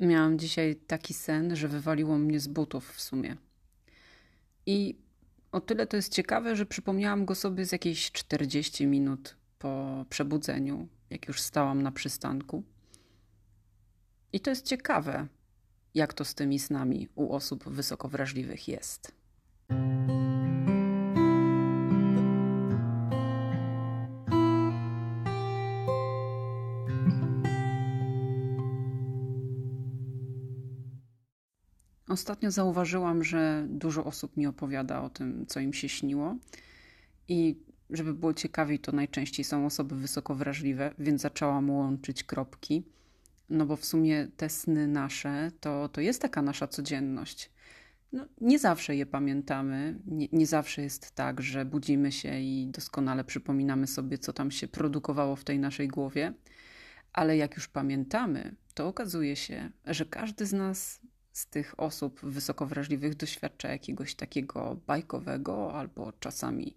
Miałam dzisiaj taki sen, że wywaliło mnie z butów w sumie. I o tyle to jest ciekawe, że przypomniałam go sobie z jakieś 40 minut po przebudzeniu, jak już stałam na przystanku. I to jest ciekawe, jak to z tymi snami u osób wysoko wrażliwych jest. Ostatnio zauważyłam, że dużo osób mi opowiada o tym, co im się śniło. I żeby było ciekawiej, to najczęściej są osoby wysoko wrażliwe, więc zaczęłam łączyć kropki. No bo w sumie te sny nasze to, to jest taka nasza codzienność. No, nie zawsze je pamiętamy, nie, nie zawsze jest tak, że budzimy się i doskonale przypominamy sobie, co tam się produkowało w tej naszej głowie, ale jak już pamiętamy, to okazuje się, że każdy z nas z tych osób wysoko wrażliwych doświadcza jakiegoś takiego bajkowego albo czasami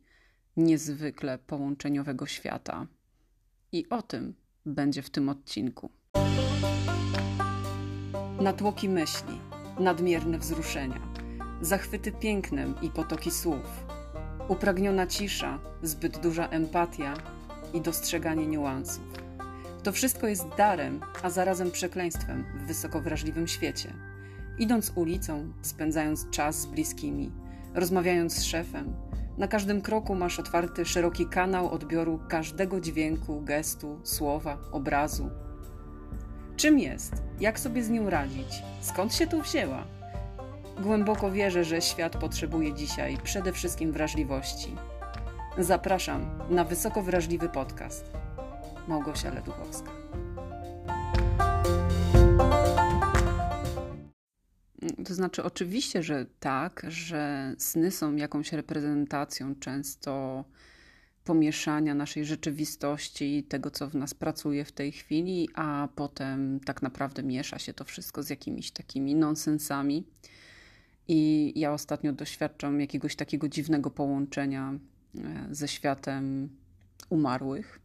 niezwykle połączeniowego świata. I o tym będzie w tym odcinku. Natłoki myśli, nadmierne wzruszenia, zachwyty pięknem i potoki słów, upragniona cisza, zbyt duża empatia i dostrzeganie niuansów. To wszystko jest darem, a zarazem przekleństwem w wysoko wrażliwym świecie – Idąc ulicą, spędzając czas z bliskimi, rozmawiając z szefem, na każdym kroku masz otwarty szeroki kanał odbioru każdego dźwięku, gestu, słowa, obrazu. Czym jest? Jak sobie z nią radzić? Skąd się tu wzięła? Głęboko wierzę, że świat potrzebuje dzisiaj przede wszystkim wrażliwości. Zapraszam na wysoko wrażliwy podcast. Małgosia Leduchowska. To znaczy, oczywiście, że tak, że sny są jakąś reprezentacją często pomieszania naszej rzeczywistości i tego, co w nas pracuje w tej chwili, a potem tak naprawdę miesza się to wszystko z jakimiś takimi nonsensami. I ja ostatnio doświadczam jakiegoś takiego dziwnego połączenia e, ze światem umarłych.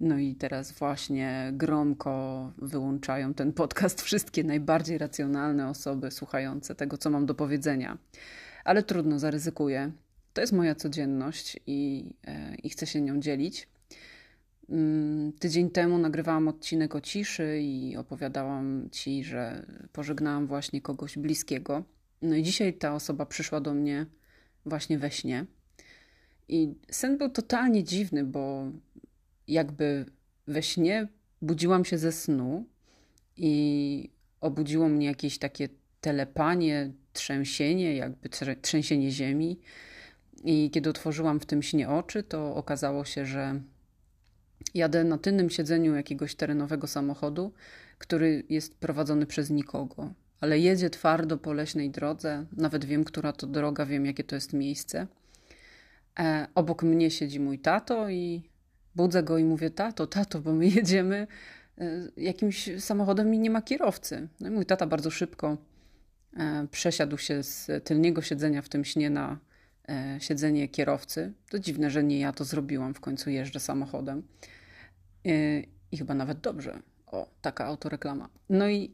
No i teraz właśnie gromko wyłączają ten podcast wszystkie najbardziej racjonalne osoby słuchające tego, co mam do powiedzenia. Ale trudno, zaryzykuję. To jest moja codzienność i, e, i chcę się nią dzielić. Mm, tydzień temu nagrywałam odcinek o ciszy i opowiadałam ci, że pożegnałam właśnie kogoś bliskiego. No i dzisiaj ta osoba przyszła do mnie właśnie we śnie. I sen był totalnie dziwny, bo jakby we śnie budziłam się ze snu i obudziło mnie jakieś takie telepanie, trzęsienie, jakby trzęsienie ziemi. I kiedy otworzyłam w tym śnie oczy, to okazało się, że jadę na tylnym siedzeniu jakiegoś terenowego samochodu, który jest prowadzony przez nikogo, ale jedzie twardo po leśnej drodze. Nawet wiem, która to droga, wiem, jakie to jest miejsce. E, obok mnie siedzi mój tato i Budzę go i mówię, tato, tato, bo my jedziemy e, jakimś samochodem i nie ma kierowcy. No i mój tata bardzo szybko e, przesiadł się z tylniego siedzenia w tym śnie na e, siedzenie kierowcy. To dziwne, że nie ja to zrobiłam, w końcu jeżdżę samochodem. I chyba nawet dobrze. O, taka autoreklama. No i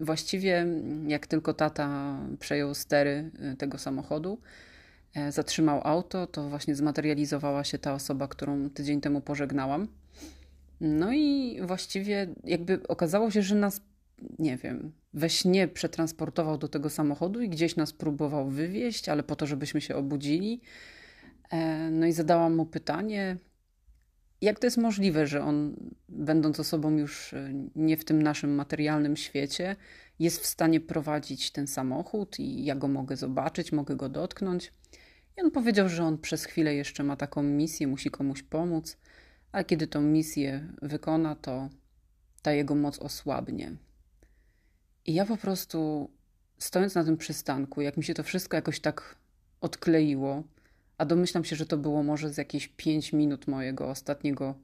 właściwie jak tylko tata przejął stery tego samochodu, zatrzymał auto, to właśnie zmaterializowała się ta osoba, którą tydzień temu pożegnałam. No i właściwie jakby okazało się, że nas, nie wiem, we śnie przetransportował do tego samochodu i gdzieś nas próbował wywieźć, ale po to, żebyśmy się obudzili. E, no i zadałam mu pytanie, jak to jest możliwe, że on, będąc osobą już e, nie w tym naszym materialnym świecie, jest w stanie prowadzić ten samochód i ja go mogę zobaczyć, mogę go dotknąć. On powiedział, że on przez chwilę jeszcze ma taką misję, musi komuś pomóc, a kiedy tą misję wykona, to ta jego moc osłabnie. I ja po prostu, stojąc na tym przystanku, jak mi się to wszystko jakoś tak odkleiło, a domyślam się, że to było może z jakieś pięć minut mojego ostatniego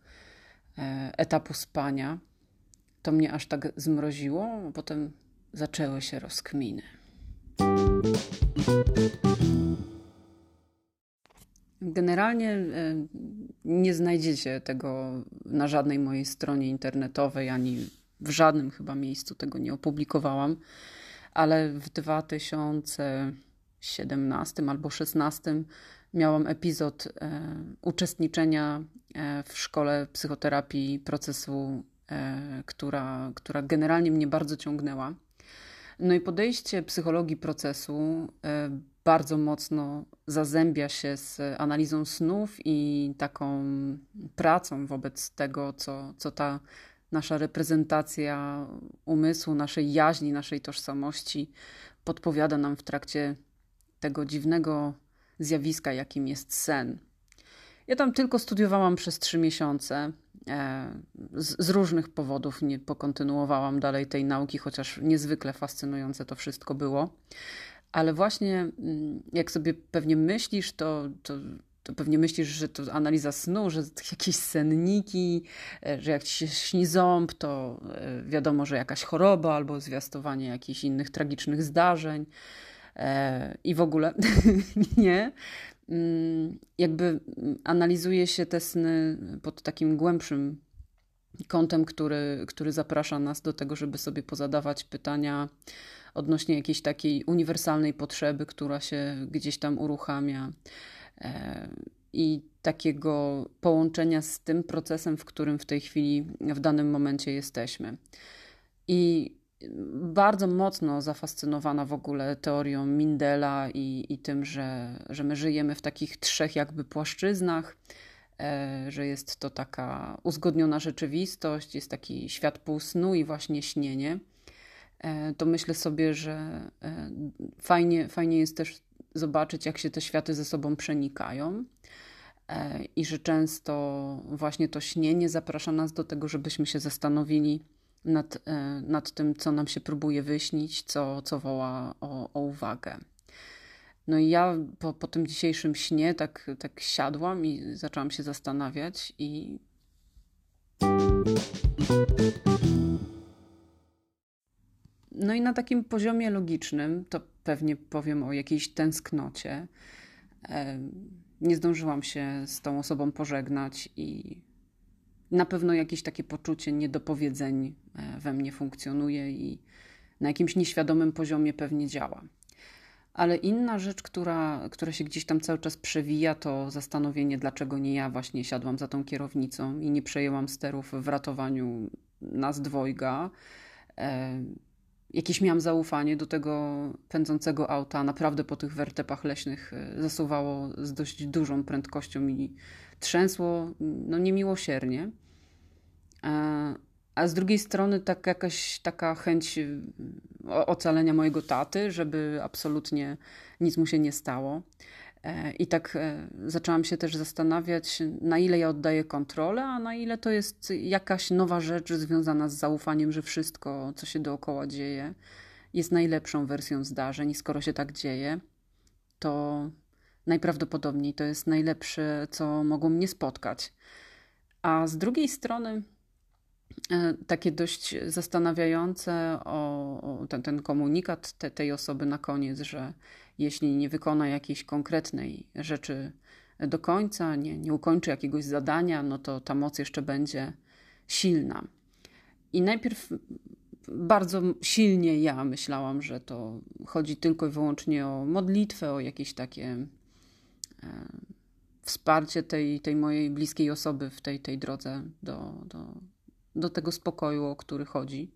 e, etapu spania, to mnie aż tak zmroziło, a potem zaczęły się rozkminy. Generalnie e, nie znajdziecie tego na żadnej mojej stronie internetowej ani w żadnym chyba miejscu tego nie opublikowałam, ale w 2017 albo 2016 miałam epizod e, uczestniczenia e, w szkole psychoterapii procesu, która, która generalnie mnie bardzo ciągnęła. No i podejście psychologii procesu bardzo mocno zazębia się z analizą snów i taką pracą wobec tego, co, co ta nasza reprezentacja umysłu, naszej jaźni, naszej tożsamości podpowiada nam w trakcie tego dziwnego zjawiska, jakim jest sen. Ja tam tylko studiowałam przez trzy miesiące. E, z, z, różnych powodów nie pokontynuowałam dalej tej nauki, chociaż niezwykle fascynujące to wszystko było. Ale właśnie mm, jak sobie pewnie myślisz, to, to, to pewnie myślisz, że to analiza snu, że jakieś senniki, e, że jak ci się śni ząb, to e, wiadomo, że jakaś choroba albo zwiastowanie jakichś innych tragicznych zdarzeń. I w ogóle nie. Mm, jakby analizuje się te sny pod takim głębszym kątem, który, który zaprasza nas do tego, żeby sobie pozadawać pytania odnośnie jakiejś takiej uniwersalnej potrzeby, która się gdzieś tam uruchamia e, i takiego połączenia z tym procesem, w którym w tej chwili, w danym momencie jesteśmy. I bardzo mocno zafascynowana w ogóle teorią Mindela i, i tym, że, że my żyjemy w takich trzech jakby płaszczyznach, e, że jest to taka uzgodniona rzeczywistość, jest taki świat półsnu i właśnie śnienie. E, to myślę sobie, że e, fajnie, fajnie jest też zobaczyć, jak się te światy ze sobą przenikają. E, I że często właśnie to śnienie zaprasza nas do tego, żebyśmy się zastanowili, nad, nad tym, co nam się próbuje wyśnić, co, co woła o, o uwagę. No i ja po, po tym dzisiejszym śnie tak, tak siadłam i zaczęłam się zastanawiać i no i na takim poziomie logicznym to pewnie powiem o jakiejś tęsknocie. Nie zdążyłam się z tą osobą pożegnać i na pewno jakieś takie poczucie niedopowiedzeń e, we mnie funkcjonuje i na jakimś nieświadomym poziomie pewnie działa. Ale inna rzecz, która, która się gdzieś tam cały czas przewija, to zastanowienie, dlaczego nie ja właśnie siadłam za tą kierownicą i nie przejęłam sterów w ratowaniu nas dwojga. E, jakieś miałam zaufanie do tego pędzącego auta. Naprawdę po tych wertepach leśnych e, zasuwało z dość dużą prędkością i trzęsło no, niemiłosiernie. E, a z drugiej strony tak jakaś taka chęć y, ocalenia mojego taty, żeby absolutnie nic mu się nie stało. E, I tak e, zaczęłam się też zastanawiać, na ile ja oddaję kontrolę, a na ile to jest jakaś nowa rzecz związana z zaufaniem, że wszystko, co się dookoła dzieje, jest najlepszą wersją zdarzeń. I skoro się tak dzieje, to najprawdopodobniej to jest najlepsze, co mogło mnie spotkać. A z drugiej strony, e, takie dość zastanawiające o, o ten, ten, komunikat te, tej osoby na koniec, że jeśli nie wykona jakiejś konkretnej rzeczy do końca, nie, nie ukończy jakiegoś zadania, no to ta moc jeszcze będzie silna. I najpierw bardzo silnie ja myślałam, że to chodzi tylko i wyłącznie o modlitwę, o jakieś takie E, wsparcie tej, tej mojej bliskiej osoby w tej, tej drodze do, do, do tego spokoju, o który chodzi.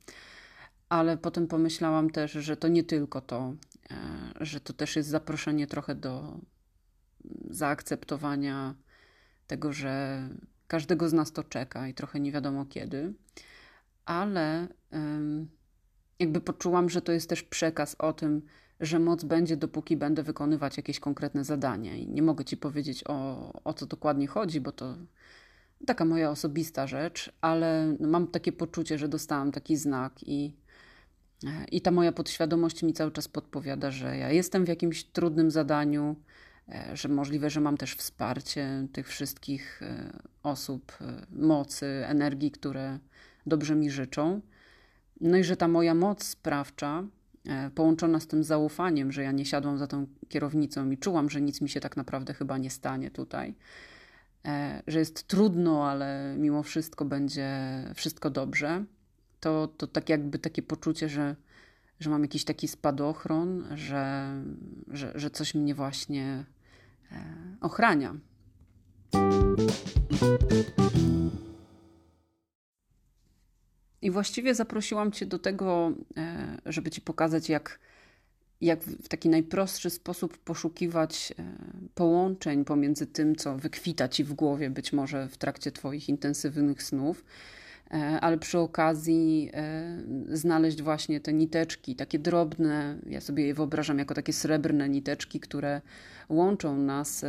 Ale potem pomyślałam też, że to nie tylko to, że to też jest zaproszenie trochę do zaakceptowania tego, że każdego z nas to czeka i trochę nie wiadomo kiedy, ale jakby poczułam, że to jest też przekaz o tym, że moc będzie, dopóki będę wykonywać jakieś konkretne zadania. I nie mogę ci powiedzieć o, o co dokładnie chodzi, bo to taka moja osobista rzecz, ale mam takie poczucie, że dostałam taki znak i, i ta moja podświadomość mi cały czas podpowiada, że ja jestem w jakimś trudnym zadaniu, e, że możliwe, że mam też wsparcie tych wszystkich e, osób, e, mocy, energii, które dobrze mi życzą. No i że ta moja moc sprawcza połączona z tym zaufaniem, że ja nie siadłam za tą kierownicą i czułam, że nic mi się tak naprawdę chyba nie stanie tutaj, że jest trudno, ale mimo wszystko będzie wszystko dobrze, to, to tak jakby takie poczucie, że, że mam jakiś taki spadochron, że, że, że coś mnie właśnie e, ochrania. I właściwie zaprosiłam Cię do tego, e, żeby Ci pokazać, jak, jak w taki najprostszy sposób poszukiwać e, połączeń pomiędzy tym, co wykwita Ci w głowie, być może w trakcie Twoich intensywnych snów, ale przy okazji znaleźć właśnie te niteczki, takie drobne, ja sobie je wyobrażam jako takie srebrne niteczki, które łączą nas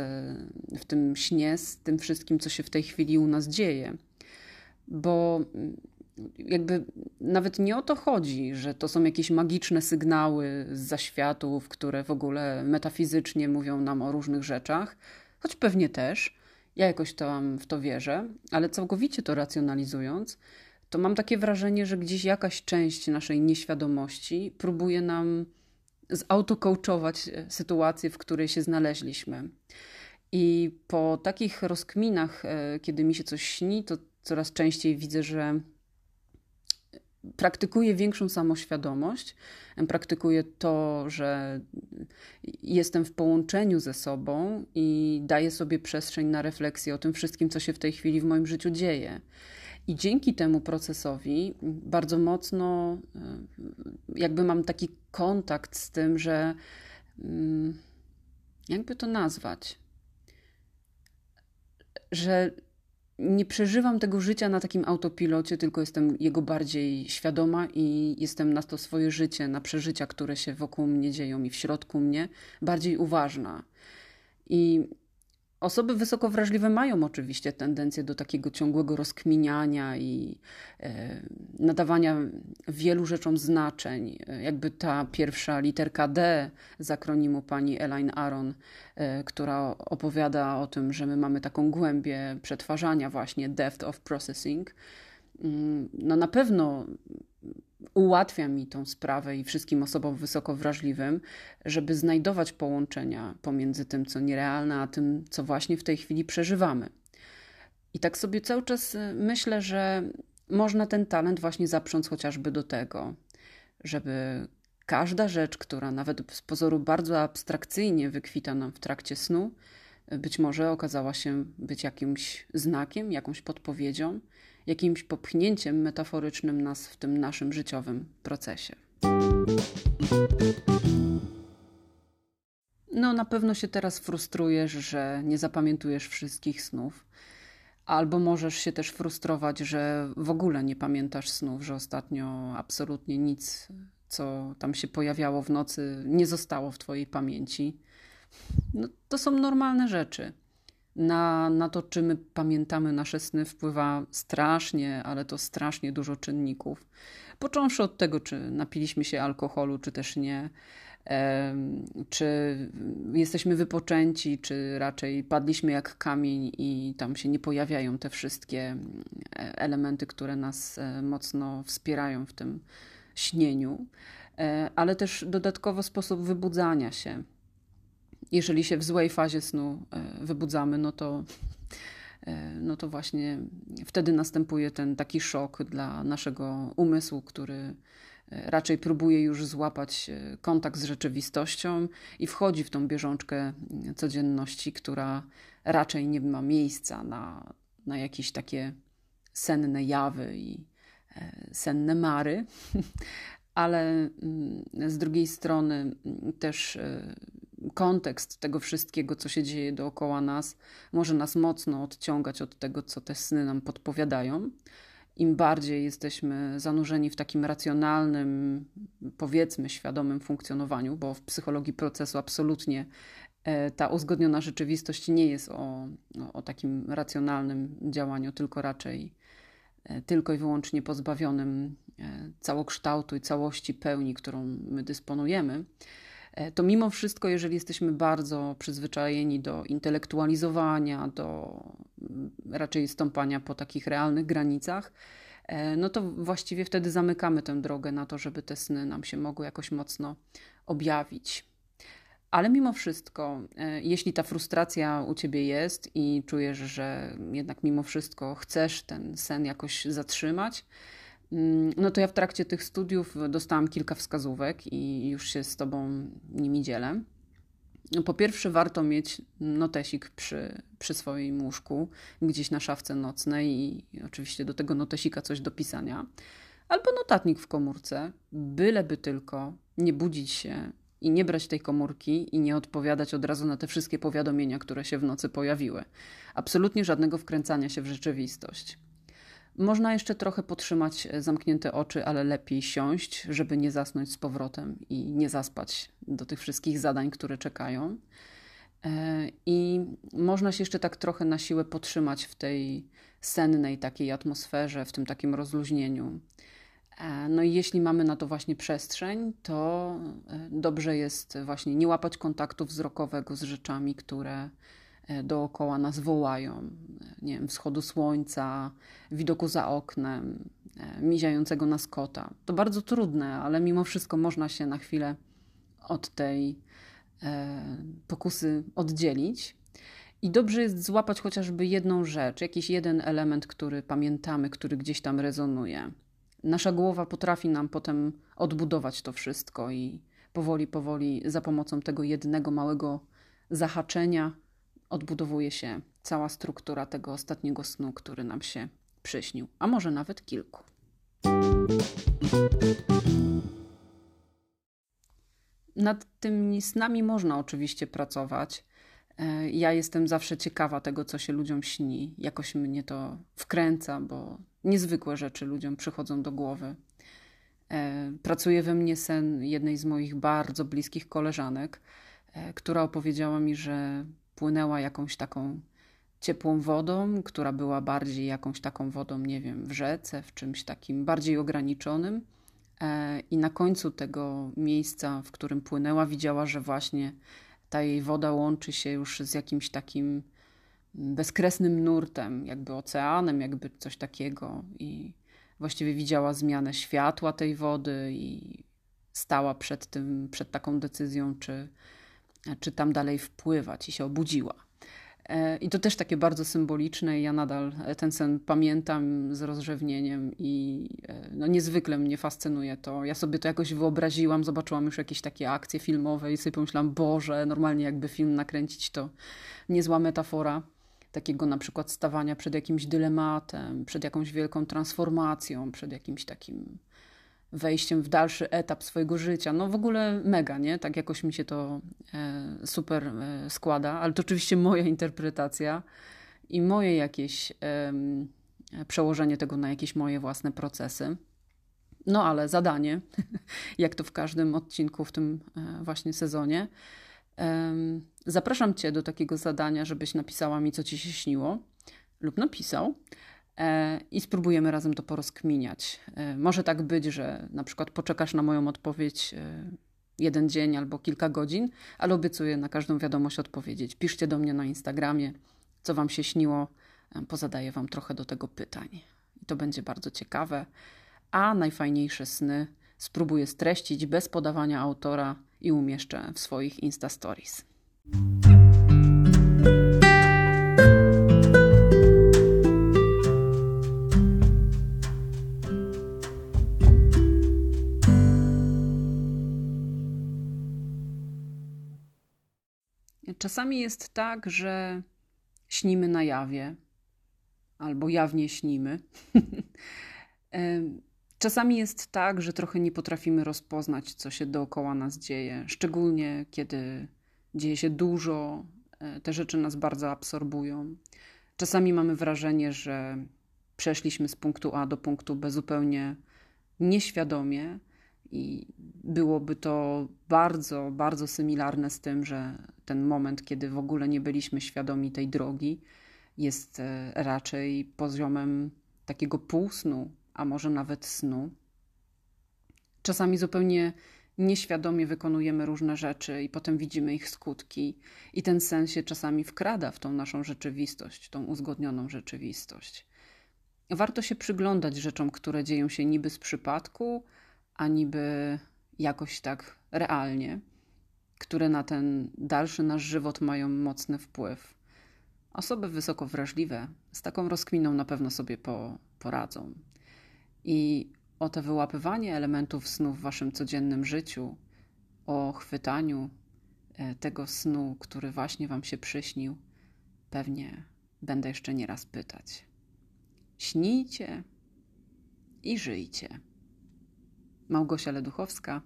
w tym śnie z tym wszystkim, co się w tej chwili u nas dzieje. Bo jakby nawet nie o to chodzi, że to są jakieś magiczne sygnały z zaświatów, które w ogóle metafizycznie mówią nam o różnych rzeczach, choć pewnie też. Ja jakoś tam w to wierzę, ale całkowicie to racjonalizując, to mam takie wrażenie, że gdzieś jakaś część naszej nieświadomości próbuje nam zautokołczować sytuację, w której się znaleźliśmy. I po takich rozkminach, e, kiedy mi się coś śni, to coraz częściej widzę, że praktykuję większą samoświadomość, praktykuję to, że jestem w połączeniu ze sobą i daję sobie przestrzeń na refleksję o tym wszystkim, co się w tej chwili w moim życiu dzieje. I dzięki temu procesowi bardzo mocno jakby mam taki kontakt z tym, że mm, jakby to nazwać, że nie przeżywam tego życia na takim autopilocie, tylko jestem jego bardziej świadoma i jestem na to swoje życie, na przeżycia, które się wokół mnie dzieją i w środku mnie, bardziej uważna. I Osoby wysoko wrażliwe mają oczywiście tendencję do takiego ciągłego rozkminiania i e, nadawania wielu rzeczom znaczeń. Jakby ta pierwsza literka D z akronimu pani Elaine Aron, e, która opowiada o tym, że my mamy taką głębię przetwarzania, właśnie depth of processing. Mm, no na pewno ułatwia mi tą sprawę i wszystkim osobom wysoko wrażliwym, żeby znajdować połączenia pomiędzy tym, co nierealne, a tym, co właśnie w tej chwili przeżywamy. I tak sobie cały czas y, myślę, że można ten talent właśnie zaprząc chociażby do tego, żeby każda rzecz, która nawet z pozoru bardzo abstrakcyjnie wykwita nam w trakcie snu, być może okazała się być jakimś znakiem, jakąś podpowiedzią, jakimś popchnięciem metaforycznym nas w tym naszym życiowym procesie. No, na pewno się teraz frustrujesz, że nie zapamiętujesz wszystkich snów. Albo możesz się też frustrować, że w ogóle nie pamiętasz snów, że ostatnio absolutnie nic, co tam się pojawiało w nocy, nie zostało w Twojej pamięci. No, to są normalne rzeczy. Na, na to, czy my pamiętamy nasze sny, wpływa strasznie, ale to strasznie dużo czynników. Począwszy od tego, czy napiliśmy się alkoholu, czy też nie, czy jesteśmy wypoczęci, czy raczej padliśmy jak kamień i tam się nie pojawiają te wszystkie e, elementy, które nas e, mocno wspierają w tym śnieniu, e, ale też dodatkowo sposób wybudzania się jeżeli się w złej fazie snu e, wybudzamy, no to, e, no to właśnie wtedy następuje ten taki szok dla naszego umysłu, który e, raczej próbuje już złapać kontakt z rzeczywistością i wchodzi w tą bieżączkę codzienności, która raczej nie ma miejsca na, na jakieś takie senne jawy i senne mary, ale mm, z drugiej strony mm, też kontekst tego wszystkiego, co się dzieje dookoła nas, może nas mocno odciągać od tego, co te sny nam podpowiadają. Im bardziej jesteśmy zanurzeni w takim racjonalnym, powiedzmy, świadomym funkcjonowaniu, bo w psychologii procesu absolutnie e, ta uzgodniona rzeczywistość nie jest o, o takim racjonalnym działaniu, tylko raczej e, tylko i wyłącznie pozbawionym e, całokształtu i całości pełni, którą my dysponujemy to mimo wszystko, jeżeli jesteśmy bardzo przyzwyczajeni do intelektualizowania, do mm, raczej stąpania po takich realnych granicach, e, no to właściwie wtedy zamykamy tę drogę na to, żeby te sny nam się mogły jakoś mocno objawić. Ale mimo wszystko, e, jeśli ta frustracja u ciebie jest i czujesz, że jednak mimo wszystko chcesz ten sen jakoś zatrzymać, no to ja w trakcie tych studiów dostałam kilka wskazówek i już się z Tobą nimi dzielę. Po pierwsze, warto mieć notesik przy, przy swoim łóżku, gdzieś na szafce nocnej i oczywiście do tego notesika coś do pisania. Albo notatnik w komórce, byleby tylko nie budzić się i nie brać tej komórki i nie odpowiadać od razu na te wszystkie powiadomienia, które się w nocy pojawiły. Absolutnie żadnego wkręcania się w rzeczywistość. Można jeszcze trochę potrzymać e, zamknięte oczy, ale lepiej siąść, żeby nie zasnąć z powrotem i nie zaspać do tych wszystkich zadań, które czekają. E, I można się jeszcze tak trochę na siłę potrzymać w tej sennej takiej atmosferze, w tym takim rozluźnieniu. E, no i jeśli mamy na to właśnie przestrzeń, to dobrze jest właśnie nie łapać kontaktu wzrokowego z rzeczami, które dookoła nas wołają. Nie wiem, wschodu słońca, widoku za oknem, e, miziającego nas kota. To bardzo trudne, ale mimo wszystko można się na chwilę od tej e, pokusy oddzielić. I dobrze jest złapać chociażby jedną rzecz, jakiś jeden element, który pamiętamy, który gdzieś tam rezonuje. Nasza głowa potrafi nam potem odbudować to wszystko i powoli, powoli za pomocą tego jednego małego zahaczenia odbudowuje się cała struktura tego ostatniego snu, który nam się przyśnił, a może nawet kilku. Nad tymi snami można oczywiście pracować. E, ja jestem zawsze ciekawa tego, co się ludziom śni. Jakoś mnie to wkręca, bo niezwykłe rzeczy ludziom przychodzą do głowy. E, pracuje we mnie sen jednej z moich bardzo bliskich koleżanek, e, która opowiedziała mi, że płynęła jakąś taką ciepłą wodą, która była bardziej jakąś taką wodą, nie wiem, w rzece, w czymś takim bardziej ograniczonym. E, I na końcu tego miejsca, w którym płynęła, widziała, że właśnie ta jej woda łączy się już z jakimś takim bezkresnym nurtem, jakby oceanem, jakby coś takiego. I właściwie widziała zmianę światła tej wody i stała przed tym, przed taką decyzją, czy czy tam dalej wpływać i się obudziła. E, I to też takie bardzo symboliczne. Ja nadal ten sen pamiętam z rozrzewnieniem i e, no, niezwykle mnie fascynuje to. Ja sobie to jakoś wyobraziłam, zobaczyłam już jakieś takie akcje filmowe i sobie pomyślałam, Boże, normalnie jakby film nakręcić to niezła metafora takiego na przykład stawania przed jakimś dylematem, przed jakąś wielką transformacją, przed jakimś takim wejściem w dalszy etap swojego życia. No w ogóle mega, nie? Tak jakoś mi się to e, super e, składa, ale to oczywiście moja interpretacja i moje jakieś przełożenie tego na jakieś moje własne procesy. No ale zadanie, jak to w każdym odcinku w tym e, właśnie sezonie. Zapraszam Cię do takiego zadania, żebyś napisała mi, co Ci się śniło, lub napisał. E, i spróbujemy razem to porozkminiać. E, może tak być, że na przykład poczekasz na moją odpowiedź e, jeden dzień albo kilka godzin, ale obiecuję na każdą wiadomość odpowiedzieć. Piszcie do mnie na Instagramie, co Wam się śniło, pozadaję Wam trochę do tego pytań. I to będzie bardzo ciekawe. A najfajniejsze sny spróbuję streścić bez podawania autora i umieszczę w swoich Insta Stories. Czasami jest tak, że śnimy na jawie, albo jawnie śnimy. Czasami jest tak, że trochę nie potrafimy rozpoznać, co się dookoła nas dzieje, szczególnie kiedy dzieje się dużo, e, te rzeczy nas bardzo absorbują. Czasami mamy wrażenie, że przeszliśmy z punktu A do punktu B zupełnie nieświadomie i byłoby to bardzo, bardzo symilarne z tym, że ten moment, kiedy w ogóle nie byliśmy świadomi tej drogi, jest e, raczej poziomem takiego półsnu, a może nawet snu. Czasami zupełnie nieświadomie wykonujemy różne rzeczy i potem widzimy ich skutki, i ten sen się czasami wkrada w tą naszą rzeczywistość, tą uzgodnioną rzeczywistość. Warto się przyglądać rzeczom, które dzieją się niby z przypadku, a niby jakoś tak realnie, które na ten dalszy nasz żywot mają mocny wpływ. Osoby wysoko wrażliwe z taką rozkminą na pewno sobie po, poradzą. I o to wyłapywanie elementów snu w waszym codziennym życiu, o chwytaniu e, tego snu, który właśnie wam się przyśnił, pewnie będę jeszcze nieraz pytać. Śnijcie i żyjcie. Małgosia Leduchowska,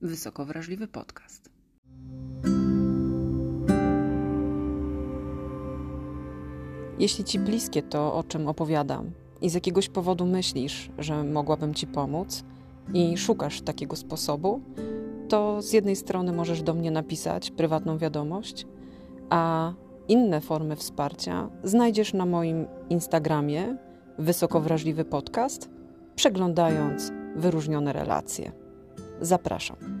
Wysoko Wrażliwy Podcast. Jeśli ci bliskie to, o czym opowiadam, i z jakiegoś powodu myślisz, że mogłabym ci pomóc i szukasz takiego sposobu, to z jednej strony możesz do mnie napisać prywatną wiadomość, a inne formy wsparcia znajdziesz na moim Instagramie Wysoko Wrażliwy Podcast, przeglądając wyróżnione relacje. Zapraszam.